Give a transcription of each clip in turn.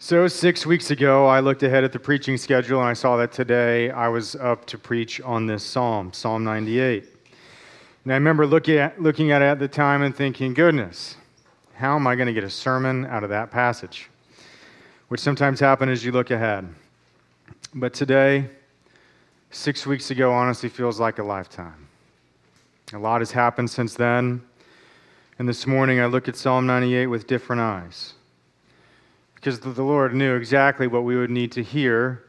So, six weeks ago, I looked ahead at the preaching schedule and I saw that today I was up to preach on this psalm, Psalm 98. And I remember looking at, looking at it at the time and thinking, goodness, how am I going to get a sermon out of that passage? Which sometimes happens as you look ahead. But today, six weeks ago, honestly feels like a lifetime. A lot has happened since then. And this morning, I look at Psalm 98 with different eyes because the Lord knew exactly what we would need to hear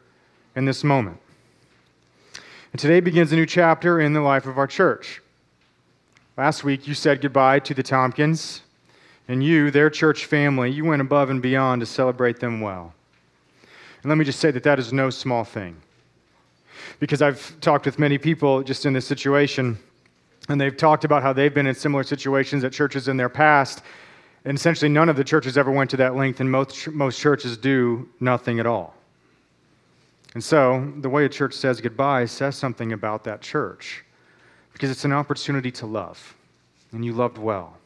in this moment. And today begins a new chapter in the life of our church. Last week, you said goodbye to the Tompkins, and you, their church family, you went above and beyond to celebrate them well. And let me just say that that is no small thing. Because I've talked with many people just in this situation, and they've talked about how they've been in similar situations at churches in their past, and essentially, none of the churches ever went to that length, and most, most churches do nothing at all. And so, the way a church says goodbye says something about that church because it's an opportunity to love, and you loved well.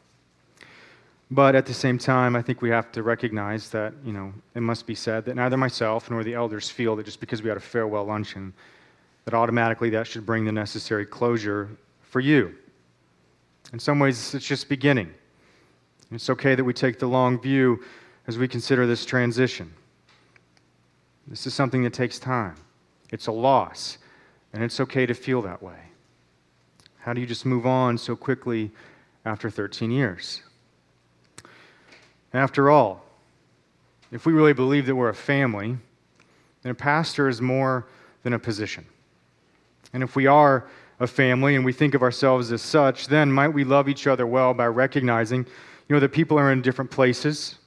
But at the same time, I think we have to recognize that, you know, it must be said that neither myself nor the elders feel that just because we had a farewell luncheon, that automatically that should bring the necessary closure for you. In some ways, it's just beginning. It's okay that we take the long view as we consider this transition. This is something that takes time, it's a loss, and it's okay to feel that way. How do you just move on so quickly after 13 years? After all, if we really believe that we're a family, then a pastor is more than a position. And if we are a family and we think of ourselves as such, then might we love each other well by recognizing you know that people are in different places,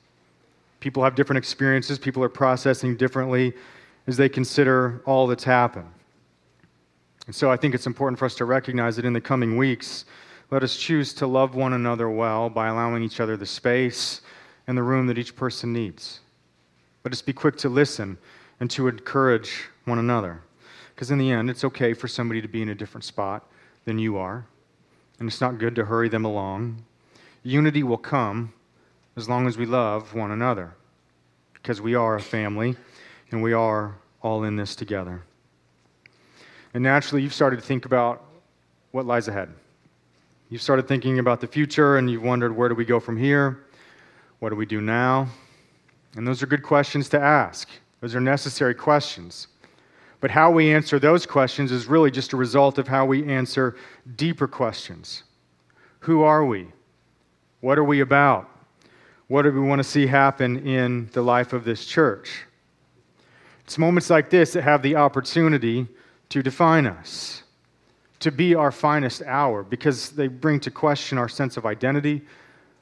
people have different experiences, people are processing differently as they consider all that's happened. And so I think it's important for us to recognize that in the coming weeks, let us choose to love one another well by allowing each other the space and the room that each person needs. Let us be quick to listen and to encourage one another. Because in the end, it's okay for somebody to be in a different spot than you are. And it's not good to hurry them along unity will come as long as we love one another, because we are a family and we are all in this together. And naturally, you've started to think about what lies ahead. You've started thinking about the future and you've wondered where do we go from here? What do we do now? And those are good questions to ask. Those are necessary questions. But how we answer those questions is really just a result of how we answer deeper questions. Who are we? What are we about? What do we want to see happen in the life of this church? It's moments like this that have the opportunity to define us, to be our finest hour, because they bring to question our sense of identity,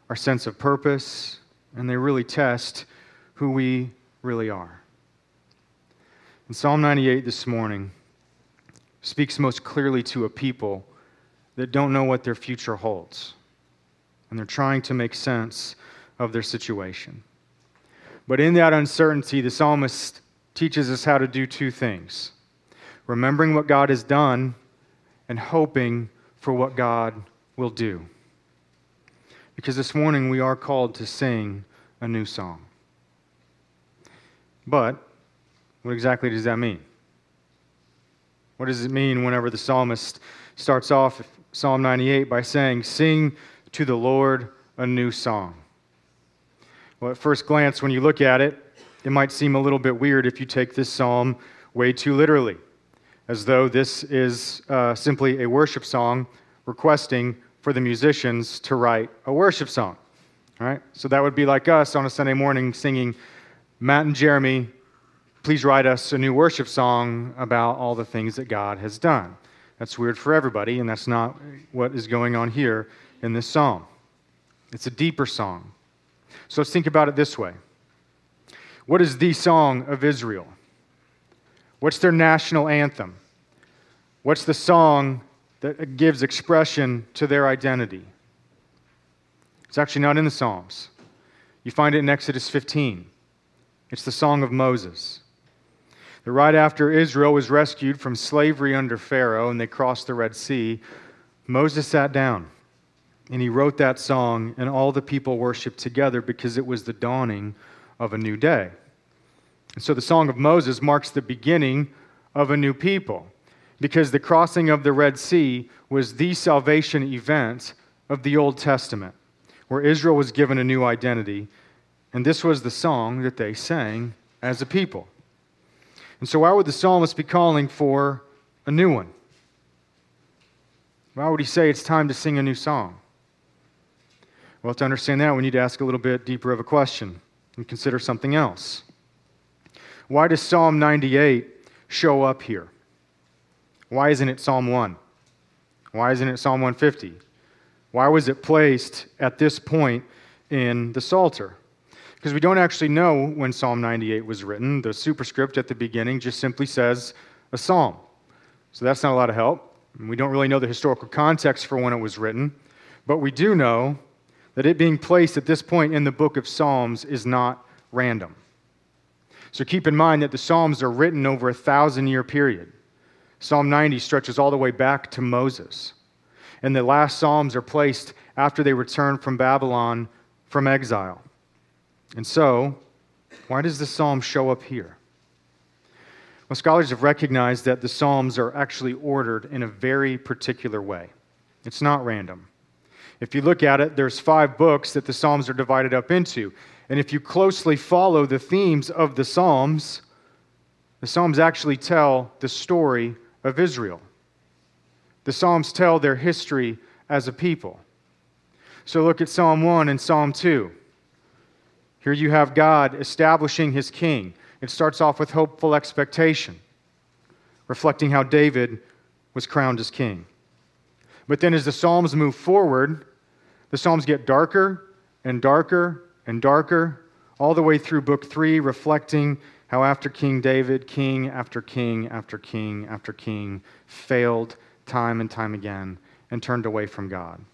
our sense of purpose, and they really test who we really are. And Psalm 98 this morning speaks most clearly to a people that don't know what their future holds and they're trying to make sense of their situation. But in that uncertainty, the psalmist teaches us how to do two things remembering what God has done and hoping for what God will do. Because this morning we are called to sing a new song. But what exactly does that mean? What does it mean whenever the psalmist starts off Psalm 98 by saying, Sing to the Lord a new song. Well, at first glance, when you look at it, it might seem a little bit weird if you take this psalm way too literally, as though this is uh, simply a worship song requesting for the musicians to write a worship song. All right? So that would be like us on a Sunday morning singing, Matt and Jeremy, please write us a new worship song about all the things that God has done. That's weird for everybody, and that's not what is going on here in this psalm. It's a deeper song. So let's think about it this way What is the song of Israel? What's their national anthem? What's the song that gives expression to their identity? It's actually not in the Psalms. You find it in Exodus 15. It's the Song of Moses. That right after Israel was rescued from slavery under Pharaoh and they crossed the Red Sea, Moses sat down and he wrote that song, and all the people worshiped together because it was the dawning of a new day. And so the Song of Moses marks the beginning of a new people because the crossing of the Red Sea was the salvation event of the Old Testament, where Israel was given a new identity. And this was the song that they sang as a people. And so, why would the psalmist be calling for a new one? Why would he say it's time to sing a new song? Well, to understand that, we need to ask a little bit deeper of a question and consider something else. Why does Psalm 98 show up here? Why isn't it Psalm 1? Why isn't it Psalm 150? Why was it placed at this point in the Psalter? Because we don't actually know when Psalm 98 was written. The superscript at the beginning just simply says a psalm. So that's not a lot of help. We don't really know the historical context for when it was written, but we do know that it being placed at this point in the book of Psalms is not random. So keep in mind that the Psalms are written over a thousand year period. Psalm 90 stretches all the way back to Moses. And the last Psalms are placed after they return from Babylon from exile. And so, why does the Psalm show up here? Well, scholars have recognized that the Psalms are actually ordered in a very particular way. It's not random. If you look at it, there's five books that the Psalms are divided up into. And if you closely follow the themes of the Psalms, the Psalms actually tell the story of Israel. The Psalms tell their history as a people. So look at Psalm 1 and Psalm 2. Here you have God establishing his king. It starts off with hopeful expectation, reflecting how David was crowned as king. But then as the Psalms move forward, the Psalms get darker and darker and darker, all the way through book three, reflecting how after King David, king after king after king after king failed time and time again and turned away from God.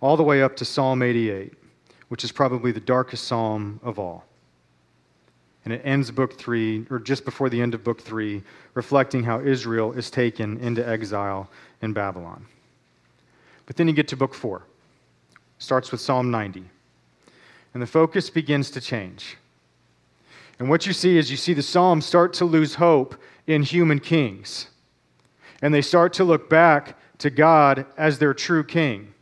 All the way up to Psalm 88, which is probably the darkest psalm of all. And it ends book three, or just before the end of book three, reflecting how Israel is taken into exile in Babylon. But then you get to book four. Starts with Psalm 90. And the focus begins to change. And what you see is you see the Psalms start to lose hope in human kings. And they start to look back to God as their true king.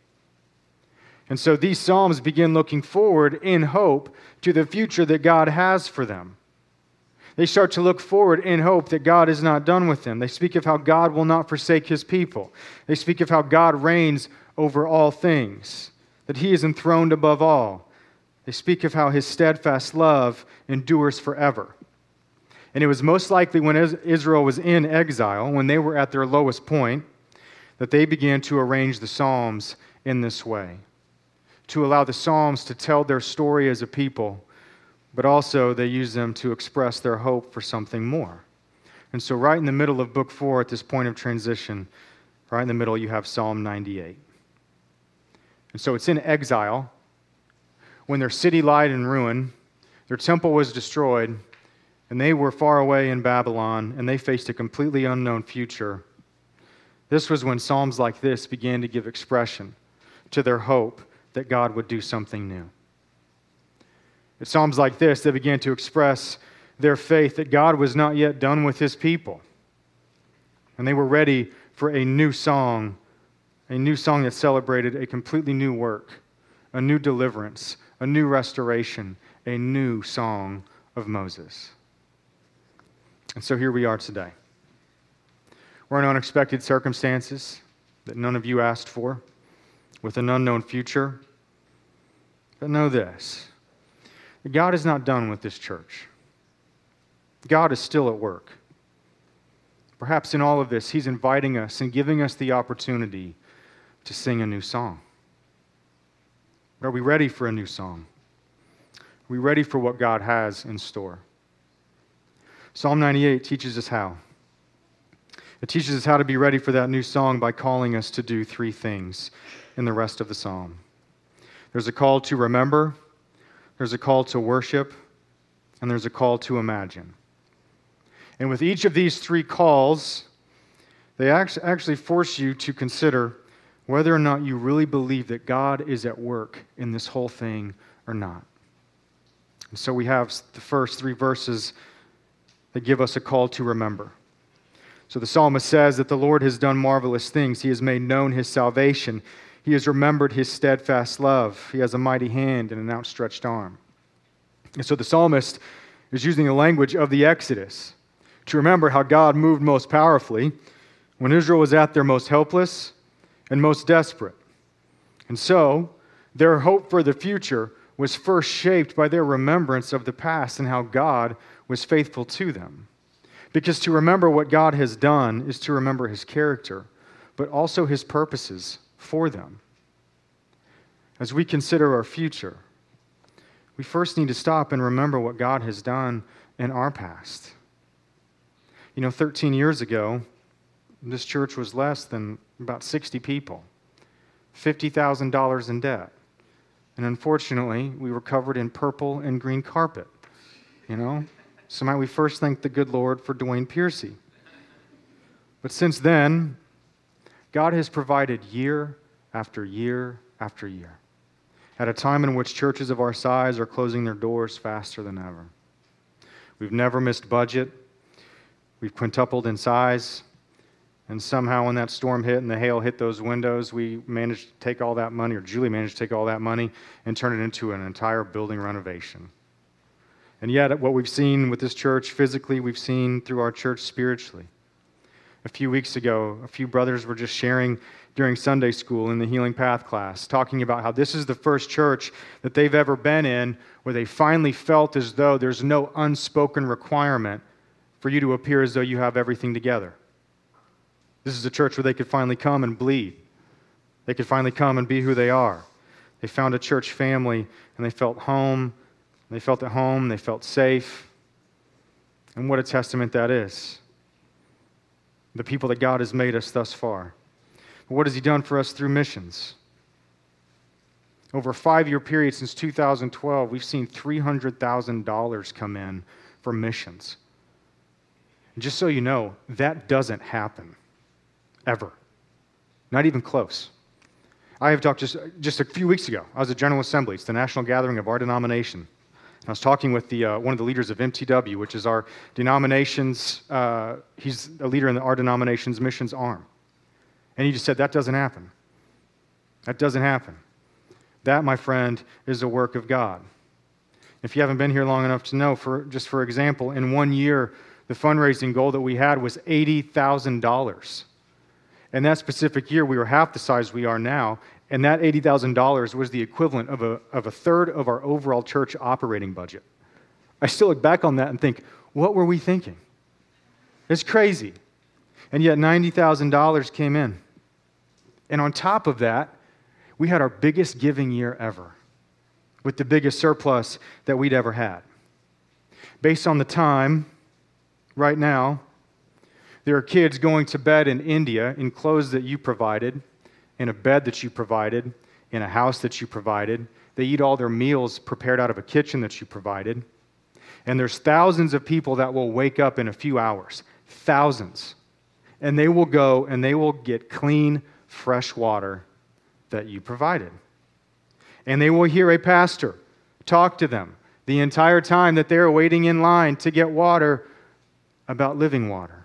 And so these Psalms begin looking forward in hope to the future that God has for them. They start to look forward in hope that God is not done with them. They speak of how God will not forsake his people. They speak of how God reigns over all things, that he is enthroned above all. They speak of how his steadfast love endures forever. And it was most likely when Israel was in exile, when they were at their lowest point, that they began to arrange the Psalms in this way to allow the Psalms to tell their story as a people, but also they use them to express their hope for something more. And so, right in the middle of book four, at this point of transition, right in the middle, you have Psalm 98. And so it's in exile when their city lied in ruin, their temple was destroyed, and they were far away in Babylon, and they faced a completely unknown future. This was when Psalms like this began to give expression to their hope that God would do something new. It's Psalms like this they began to express their faith that God was not yet done with his people. And they were ready for a new song, a new song that celebrated a completely new work, a new deliverance, a new restoration, a new song of Moses. And so here we are today. We're in unexpected circumstances that none of you asked for, with an unknown future. But know this God is not done with this church, God is still at work. Perhaps in all of this, He's inviting us and giving us the opportunity to sing a new song. Are we ready for a new song? Are we ready for what God has in store? Psalm 98 teaches us how. It teaches us how to be ready for that new song by calling us to do three things in the rest of the psalm. There's a call to remember, there's a call to worship, and there's a call to imagine. And with each of these three calls, they actually force you to consider whether or not you really believe that God is at work in this whole thing or not. And so we have the first three verses that give us a call to remember. So the psalmist says that the Lord has done marvelous things. He has made known his salvation. He has remembered his steadfast love. He has a mighty hand and an outstretched arm. And so the psalmist is using the language of the Exodus to remember how God moved most powerfully when Israel was at their most helpless and most desperate. And so their hope for the future was first shaped by their remembrance of the past and how God was faithful to them. Because to remember what God has done is to remember his character, but also his purposes for them. As we consider our future, we first need to stop and remember what God has done in our past. You know, 13 years ago, this church was less than about 60 people, $50,000 in debt. And unfortunately, we were covered in purple and green carpet, you know? So might we first thank the good Lord for Dwayne Piercy. But since then, God has provided year after year after year, at a time in which churches of our size are closing their doors faster than ever. We've never missed budget. We've quintupled in size. And somehow, when that storm hit and the hail hit those windows, we managed to take all that money, or Julie managed to take all that money and turn it into an entire building renovation. And yet, what we've seen with this church physically, we've seen through our church spiritually. A few weeks ago, a few brothers were just sharing during Sunday school in the Healing Path class, talking about how this is the first church that they've ever been in where they finally felt as though there's no unspoken requirement for you to appear as though you have everything together. This is a church where they could finally come and bleed. They could finally come and be who they are. They found a church family and they felt home they felt at home, they felt safe. And what a testament that is. The people that God has made us thus far. But what has He done for us through missions? Over a five year period since 2012, we've seen $300,000 come in for missions. And just so you know, that doesn't happen ever. Not even close. I have talked just, just a few weeks ago. I was at General Assembly, it's the national gathering of our denomination. I was talking with the, uh, one of the leaders of MTW, which is our denomination's, uh, he's a leader in our denomination's missions arm. And he just said, That doesn't happen. That doesn't happen. That, my friend, is a work of God. If you haven't been here long enough to know, for, just for example, in one year, the fundraising goal that we had was $80,000. And that specific year, we were half the size we are now, and that $80,000 was the equivalent of a, of a third of our overall church operating budget. I still look back on that and think, what were we thinking? It's crazy. And yet $90,000 came in. And on top of that, we had our biggest giving year ever, with the biggest surplus that we'd ever had. Based on the time, right now, there are kids going to bed in India in clothes that you provided in a bed that you provided, in a house that you provided. They eat all their meals prepared out of a kitchen that you provided. And there's thousands of people that will wake up in a few hours. Thousands. And they will go and they will get clean, fresh water that you provided. And they will hear a pastor talk to them the entire time that they're waiting in line to get water about living water.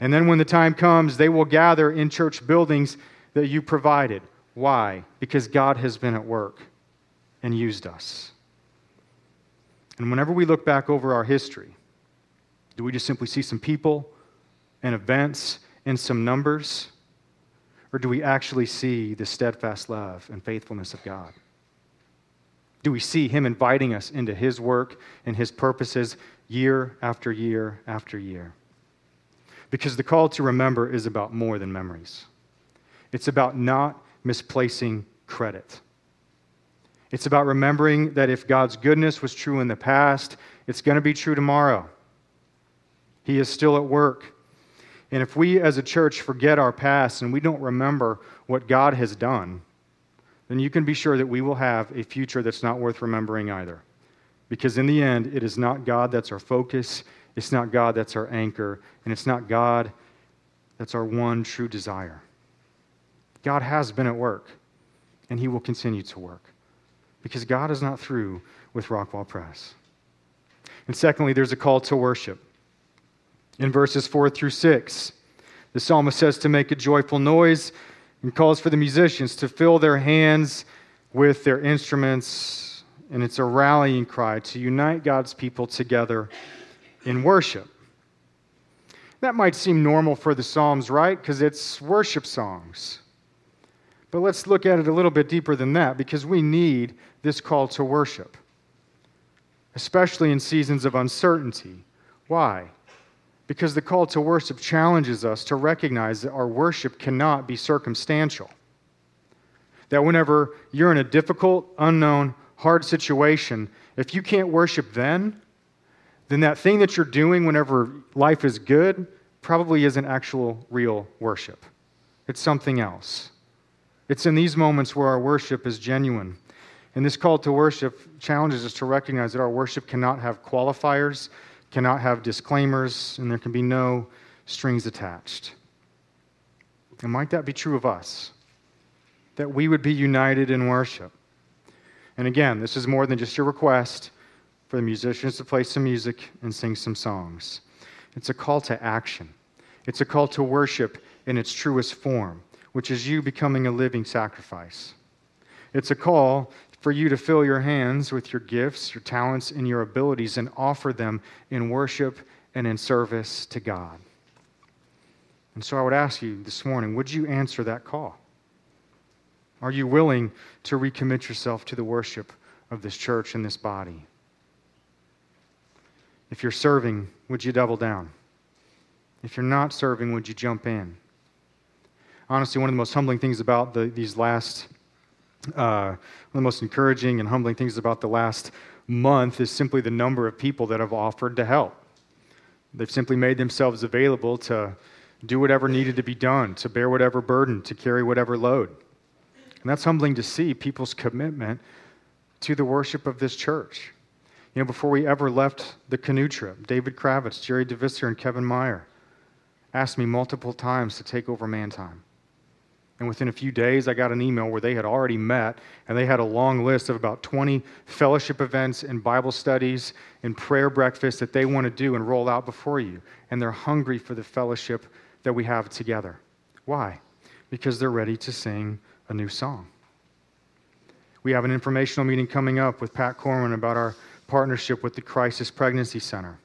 And then when the time comes, they will gather in church buildings that you provided. Why? Because God has been at work and used us. And whenever we look back over our history, do we just simply see some people and events and some numbers? Or do we actually see the steadfast love and faithfulness of God? Do we see Him inviting us into His work and His purposes year after year after year? Because the call to remember is about more than memories. It's about not misplacing credit. It's about remembering that if God's goodness was true in the past, it's going to be true tomorrow. He is still at work. And if we as a church forget our past and we don't remember what God has done, then you can be sure that we will have a future that's not worth remembering either. Because in the end, it is not God that's our focus, it's not God that's our anchor, and it's not God that's our one true desire. God has been at work, and He will continue to work because God is not through with Rockwall Pres. And secondly, there's a call to worship. In verses 4 through 6, the psalmist says to make a joyful noise and calls for the musicians to fill their hands with their instruments. And it's a rallying cry to unite God's people together in worship. That might seem normal for the Psalms, right? Because it's worship songs. But let's look at it a little bit deeper than that because we need this call to worship, especially in seasons of uncertainty. Why? Because the call to worship challenges us to recognize that our worship cannot be circumstantial. That whenever you're in a difficult, unknown, hard situation, if you can't worship then, then that thing that you're doing whenever life is good probably isn't actual real worship. It's something else. It's in these moments where our worship is genuine. And this call to worship challenges us to recognize that our worship cannot have qualifiers, cannot have disclaimers, and there can be no strings attached. And might that be true of us? That we would be united in worship. And again, this is more than just your request for the musicians to play some music and sing some songs. It's a call to action, it's a call to worship in its truest form which is you becoming a living sacrifice. It's a call for you to fill your hands with your gifts, your talents, and your abilities and offer them in worship and in service to God. And so I would ask you this morning would you answer that call? Are you willing to recommit yourself to the worship of this church and this body? If you're serving, would you double down? If you're not serving, would you jump in? Honestly, one of the most humbling things about the, these last, uh, one of the most encouraging and humbling things about the last month is simply the number of people that have offered to help. They've simply made themselves available to do whatever needed to be done, to bear whatever burden, to carry whatever load. And that's humbling to see people's commitment to the worship of this church. You know, before we ever left the canoe trip, David Kravitz, Jerry DeVisser, and Kevin Meyer asked me multiple times to take over man time. And within a few days, I got an email where they had already met and they had a long list of about 20 fellowship events and Bible studies and prayer breakfasts that they want to do and roll out before you. And they're hungry for the fellowship that we have together. Why? Because they're ready to sing a new song. We have an informational meeting coming up with Pat Corwin about our partnership with the Crisis Pregnancy Center.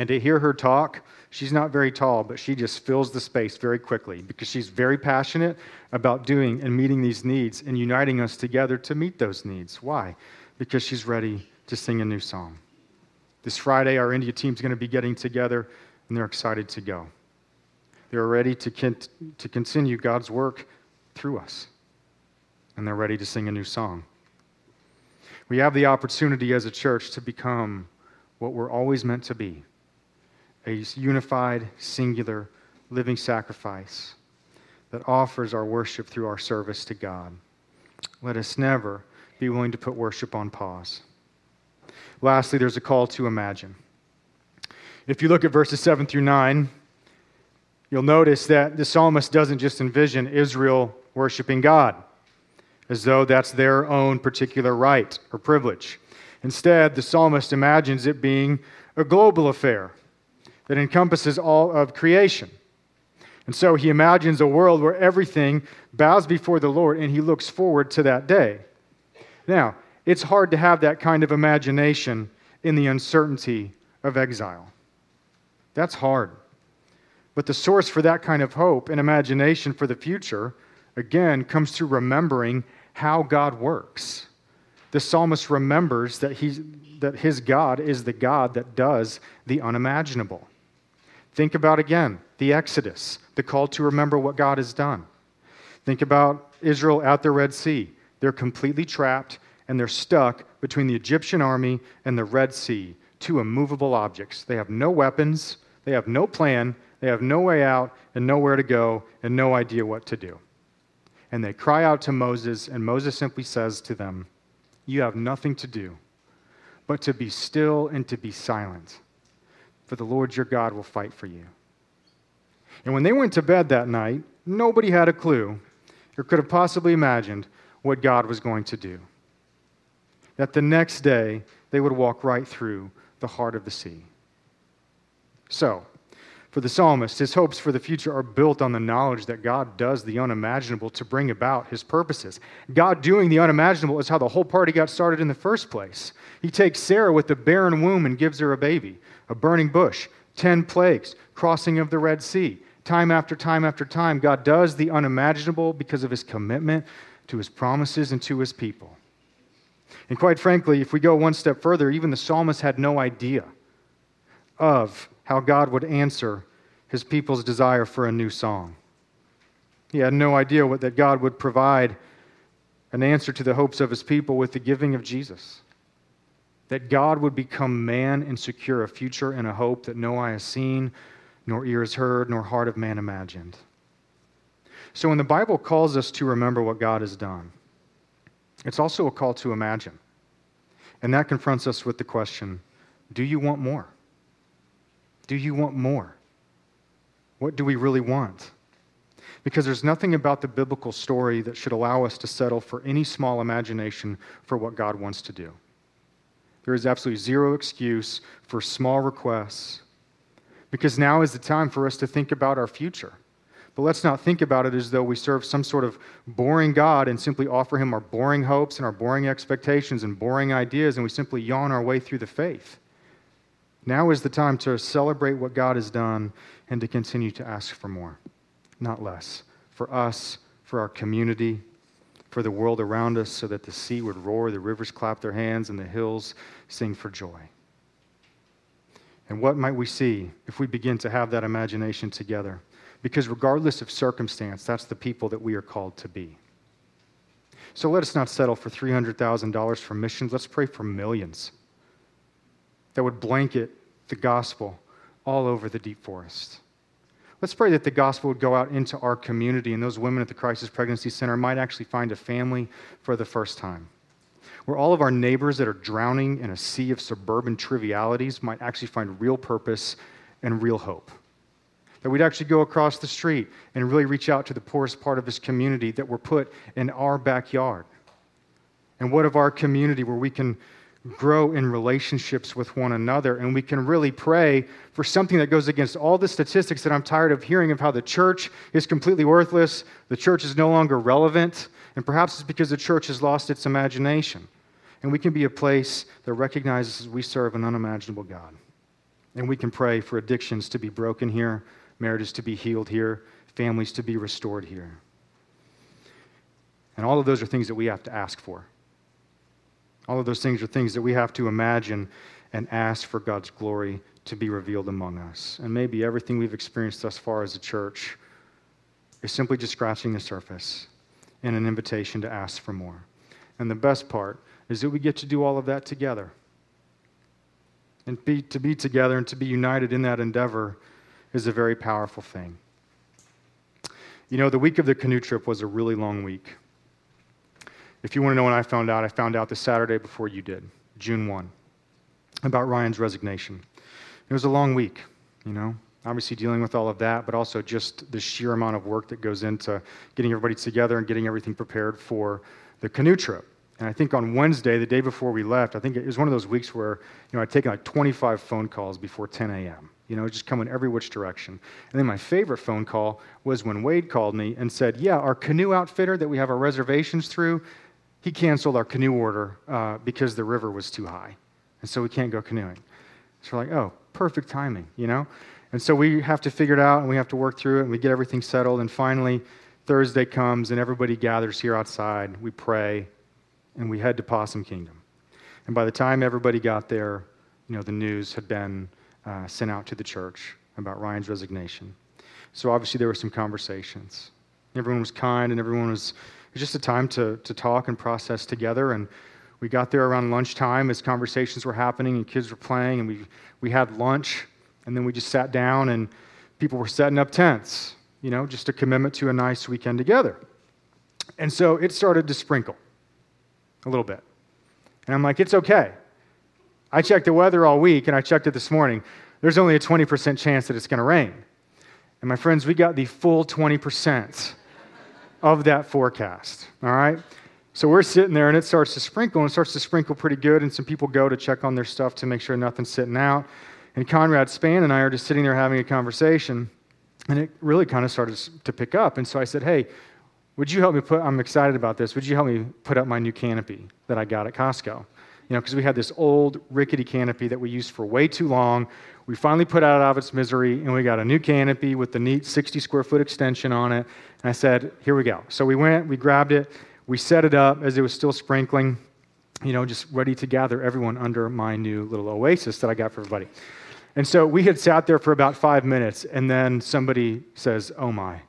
And to hear her talk, she's not very tall, but she just fills the space very quickly because she's very passionate about doing and meeting these needs and uniting us together to meet those needs. Why? Because she's ready to sing a new song. This Friday, our India team's going to be getting together, and they're excited to go. They're ready to, to continue God's work through us, and they're ready to sing a new song. We have the opportunity as a church to become what we're always meant to be a unified, singular, living sacrifice that offers our worship through our service to God. Let us never be willing to put worship on pause. Lastly, there's a call to imagine. If you look at verses 7 through 9, you'll notice that the psalmist doesn't just envision Israel worshiping God as though that's their own particular right or privilege. Instead, the psalmist imagines it being a global affair that encompasses all of creation. And so he imagines a world where everything bows before the Lord and he looks forward to that day. Now, it's hard to have that kind of imagination in the uncertainty of exile. That's hard. But the source for that kind of hope and imagination for the future, again, comes through remembering how God works. The psalmist remembers that, he, that his God is the God that does the unimaginable. Think about again the Exodus, the call to remember what God has done. Think about Israel at the Red Sea. They're completely trapped and they're stuck between the Egyptian army and the Red Sea, two immovable objects. They have no weapons, they have no plan, they have no way out and nowhere to go and no idea what to do. And they cry out to Moses, and Moses simply says to them, You have nothing to do but to be still and to be silent for the Lord your God will fight for you. And when they went to bed that night, nobody had a clue or could have possibly imagined what God was going to do. That the next day they would walk right through the heart of the sea. So, for the psalmist. His hopes for the future are built on the knowledge that God does the unimaginable to bring about his purposes. God doing the unimaginable is how the whole party got started in the first place. He takes Sarah with the barren womb and gives her a baby, a burning bush, 10 plagues, crossing of the Red Sea. Time after time after time, God does the unimaginable because of his commitment to his promises and to his people. And quite frankly, if we go one step further, even the psalmist had no idea of how God would answer his people's desire for a new song. He had no idea what, that God would provide an answer to the hopes of his people with the giving of Jesus. That God would become man and secure a future and a hope that no eye has seen, nor ear has heard, nor heart of man imagined. So when the Bible calls us to remember what God has done, it's also a call to imagine. And that confronts us with the question do you want more? Do you want more? What do we really want? Because there's nothing about the biblical story that should allow us to settle for any small imagination for what God wants to do. There is absolutely zero excuse for small requests because now is the time for us to think about our future. But let's not think about it as though we serve some sort of boring God and simply offer him our boring hopes and our boring expectations and boring ideas and we simply yawn our way through the faith. Now is the time to celebrate what God has done and to continue to ask for more, not less, for us, for our community, for the world around us, so that the sea would roar, the rivers clap their hands, and the hills sing for joy. And what might we see if we begin to have that imagination together? Because regardless of circumstance, that's the people that we are called to be. So let us not settle for $300,000 for missions. Let's pray for millions that would blanket the gospel all over the deep forest. Let's pray that the gospel would go out into our community and those women at the Crisis Pregnancy Center might actually find a family for the first time. Where all of our neighbors that are drowning in a sea of suburban trivialities might actually find real purpose and real hope. That we'd actually go across the street and really reach out to the poorest part of this community that were put in our backyard. And what of our community where we can grow in relationships with one another. And we can really pray for something that goes against all the statistics that I'm tired of hearing of how the church is completely worthless, the church is no longer relevant, and perhaps it's because the church has lost its imagination. And we can be a place that recognizes we serve an unimaginable God. And we can pray for addictions to be broken here, marriages to be healed here, families to be restored here. And all of those are things that we have to ask for. All of those things are things that we have to imagine and ask for God's glory to be revealed among us. And maybe everything we've experienced thus far as a church is simply just scratching the surface and an invitation to ask for more. And the best part is that we get to do all of that together. And be, to be together and to be united in that endeavor is a very powerful thing. You know, the week of the canoe trip was a really long week. If you want to know when I found out, I found out the Saturday before you did, June 1, about Ryan's resignation. It was a long week, you know, obviously dealing with all of that, but also just the sheer amount of work that goes into getting everybody together and getting everything prepared for the canoe trip. And I think on Wednesday, the day before we left, I think it was one of those weeks where, you know, I'd taken like 25 phone calls before 10 a.m you know, just coming every which direction. And then my favorite phone call was when Wade called me and said, Yeah, our canoe outfitter that we have our reservations through, he canceled our canoe order uh, because the river was too high. And so we can't go canoeing. So we're like, oh, perfect timing, you know? And so we have to figure it out and we have to work through it and we get everything settled. And finally, Thursday comes and everybody gathers here outside. We pray and we head to Possum Kingdom. And by the time everybody got there, you know, the news had been uh, sent out to the church about Ryan's resignation. So obviously there were some conversations. Everyone was kind and everyone was was just a time to, to talk and process together. And we got there around lunchtime as conversations were happening and kids were playing, and we, we had lunch. And then we just sat down and people were setting up tents, you know, just a commitment to a nice weekend together. And so it started to sprinkle a little bit. And I'm like, it's okay. I checked the weather all week and I checked it this morning. There's only a 20% chance that it's going to rain. And my friends, we got the full 20% of that forecast. All right? So we're sitting there and it starts to sprinkle and it starts to sprinkle pretty good. And some people go to check on their stuff to make sure nothing's sitting out. And Conrad Span and I are just sitting there having a conversation, and it really kind of started to pick up. And so I said, Hey, would you help me put, I'm excited about this, would you help me put up my new canopy that I got at Costco? You know, because we had this old rickety canopy that we used for way too long. We finally put it out of its misery, and we got a new canopy with the neat 60 square foot extension on it. And I said, Here we go. So we went, we grabbed it, we set it up as it was still sprinkling, you know, just ready to gather everyone under my new little oasis that I got for everybody. And so we had sat there for about five minutes, and then somebody says, Oh my.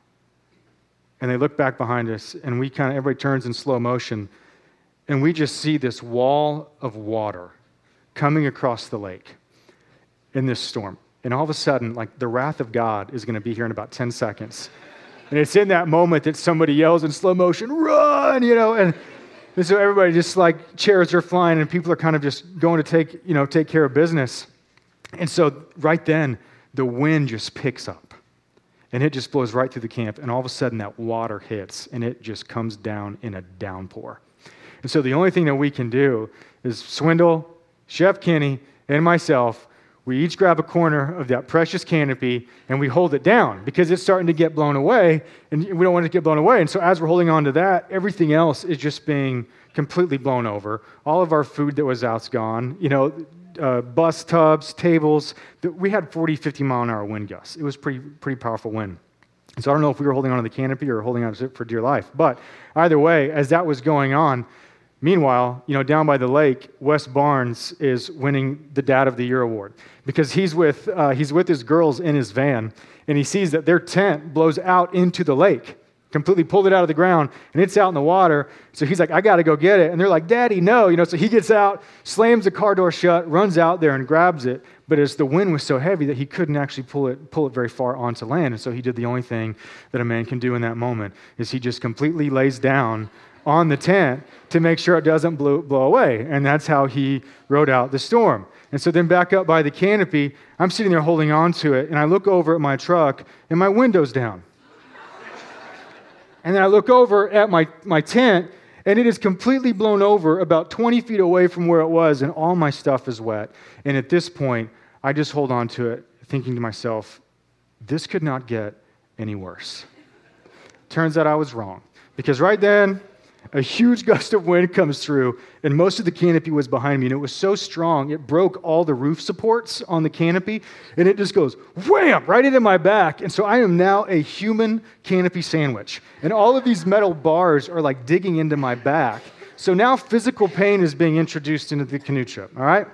And they look back behind us, and we kind of, everybody turns in slow motion and we just see this wall of water coming across the lake in this storm. And all of a sudden, like the wrath of God is going to be here in about 10 seconds. And it's in that moment that somebody yells in slow motion, run, you know, and, and so everybody just like chairs are flying and people are kind of just going to take, you know, take care of business. And so right then, the wind just picks up and it just blows right through the camp. And all of a sudden, that water hits and it just comes down in a downpour. And so the only thing that we can do is Swindle, Chef Kenny, and myself, we each grab a corner of that precious canopy and we hold it down because it's starting to get blown away and we don't want it to get blown away. And so as we're holding on to that, everything else is just being completely blown over. All of our food that was out's gone. You know, uh, bus tubs, tables. We had 40, 50 mile an hour wind gusts. It was pretty, pretty powerful wind. So I don't know if we were holding on to the canopy or holding on to it for dear life. But either way, as that was going on, Meanwhile, you know, down by the lake, Wes Barnes is winning the Dad of the Year award because he's with, uh, he's with his girls in his van and he sees that their tent blows out into the lake, completely pulled it out of the ground and it's out in the water. So he's like, I got to go get it. And they're like, Daddy, no. You know, so he gets out, slams the car door shut, runs out there and grabs it. But as the wind was so heavy that he couldn't actually pull it, pull it very far onto land. And so he did the only thing that a man can do in that moment is he just completely lays down on the tent to make sure it doesn't blow, blow away. And that's how he rode out the storm. And so then back up by the canopy, I'm sitting there holding on to it, and I look over at my truck, and my window's down. and then I look over at my, my tent, and it is completely blown over about 20 feet away from where it was, and all my stuff is wet. And at this point, I just hold on to it, thinking to myself, this could not get any worse. Turns out I was wrong. Because right then, a huge gust of wind comes through, and most of the canopy was behind me. And it was so strong, it broke all the roof supports on the canopy, and it just goes wham right into my back. And so I am now a human canopy sandwich. And all of these metal bars are like digging into my back. So now physical pain is being introduced into the canoe trip, all right?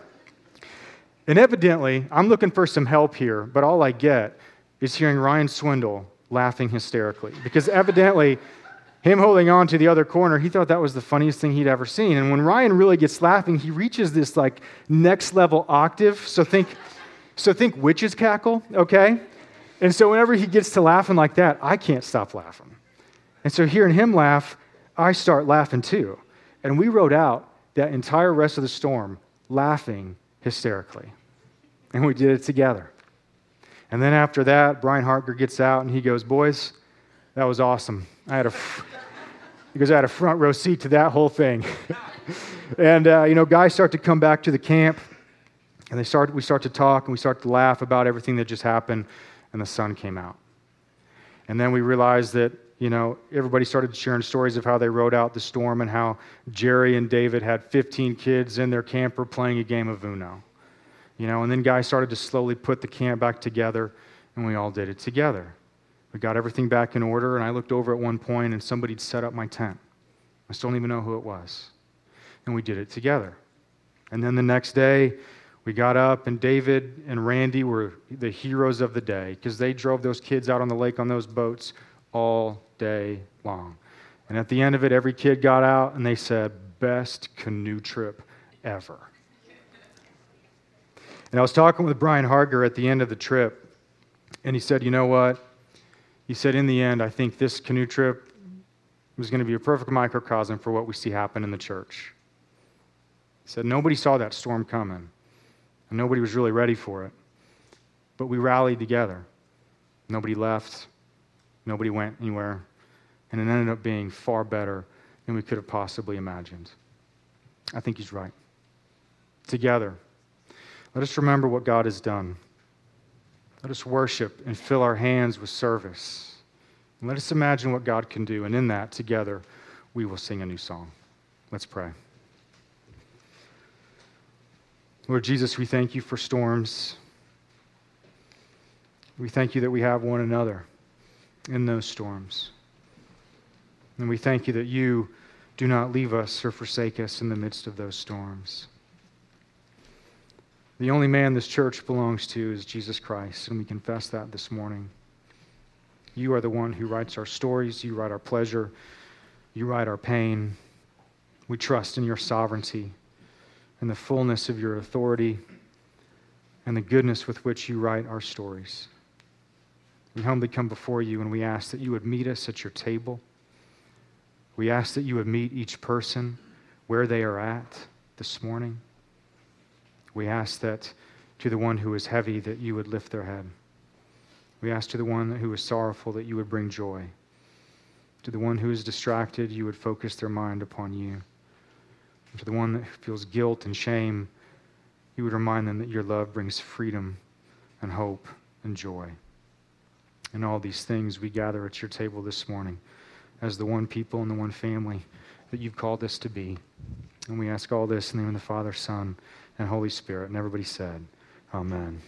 And evidently, I'm looking for some help here, but all I get is hearing Ryan Swindle laughing hysterically. Because evidently, him holding on to the other corner, he thought that was the funniest thing he'd ever seen. And when Ryan really gets laughing, he reaches this like next level octave. So think, so think witches cackle, okay? And so whenever he gets to laughing like that, I can't stop laughing. And so hearing him laugh, I start laughing too. And we rode out that entire rest of the storm laughing hysterically. And we did it together. And then after that, Brian Harker gets out and he goes, Boys, that was awesome. I had a, because I had a front row seat to that whole thing. and, uh, you know, guys start to come back to the camp, and they start, we start to talk, and we start to laugh about everything that just happened, and the sun came out. And then we realized that, you know, everybody started sharing stories of how they rode out the storm and how Jerry and David had 15 kids in their camper playing a game of Uno. You know, and then guys started to slowly put the camp back together, and we all did it together. We got everything back in order, and I looked over at one point and somebody'd set up my tent. I still don't even know who it was. And we did it together. And then the next day, we got up, and David and Randy were the heroes of the day because they drove those kids out on the lake on those boats all day long. And at the end of it, every kid got out and they said, Best canoe trip ever. And I was talking with Brian Harger at the end of the trip, and he said, You know what? He said, in the end, I think this canoe trip was going to be a perfect microcosm for what we see happen in the church. He said, nobody saw that storm coming, and nobody was really ready for it. But we rallied together. Nobody left, nobody went anywhere, and it ended up being far better than we could have possibly imagined. I think he's right. Together, Let us remember what God has done. Let us worship and fill our hands with service. And let us imagine what God can do. And in that, together, we will sing a new song. Let's pray. Lord Jesus, we thank you for storms. We thank you that we have one another in those storms. And we thank you that you do not leave us or forsake us in the midst of those storms. The only man this church belongs to is Jesus Christ, and we confess that this morning. You are the one who writes our stories, you write our pleasure, you write our pain. We trust in your sovereignty and the fullness of your authority and the goodness with which you write our stories. We humbly come before you and we ask that you would meet us at your table. We ask that you would meet each person where they are at this morning. We ask that to the one who is heavy, that you would lift their head. We ask to the one who is sorrowful that you would bring joy. To the one who is distracted, you would focus their mind upon you. And to the one that feels guilt and shame, you would remind them that your love brings freedom and hope and joy. In all these things, we gather at your table this morning as the one people and the one family that you've called us to be. And we ask all this in the name of the Father, Son, and Holy Spirit. And everybody said, Amen.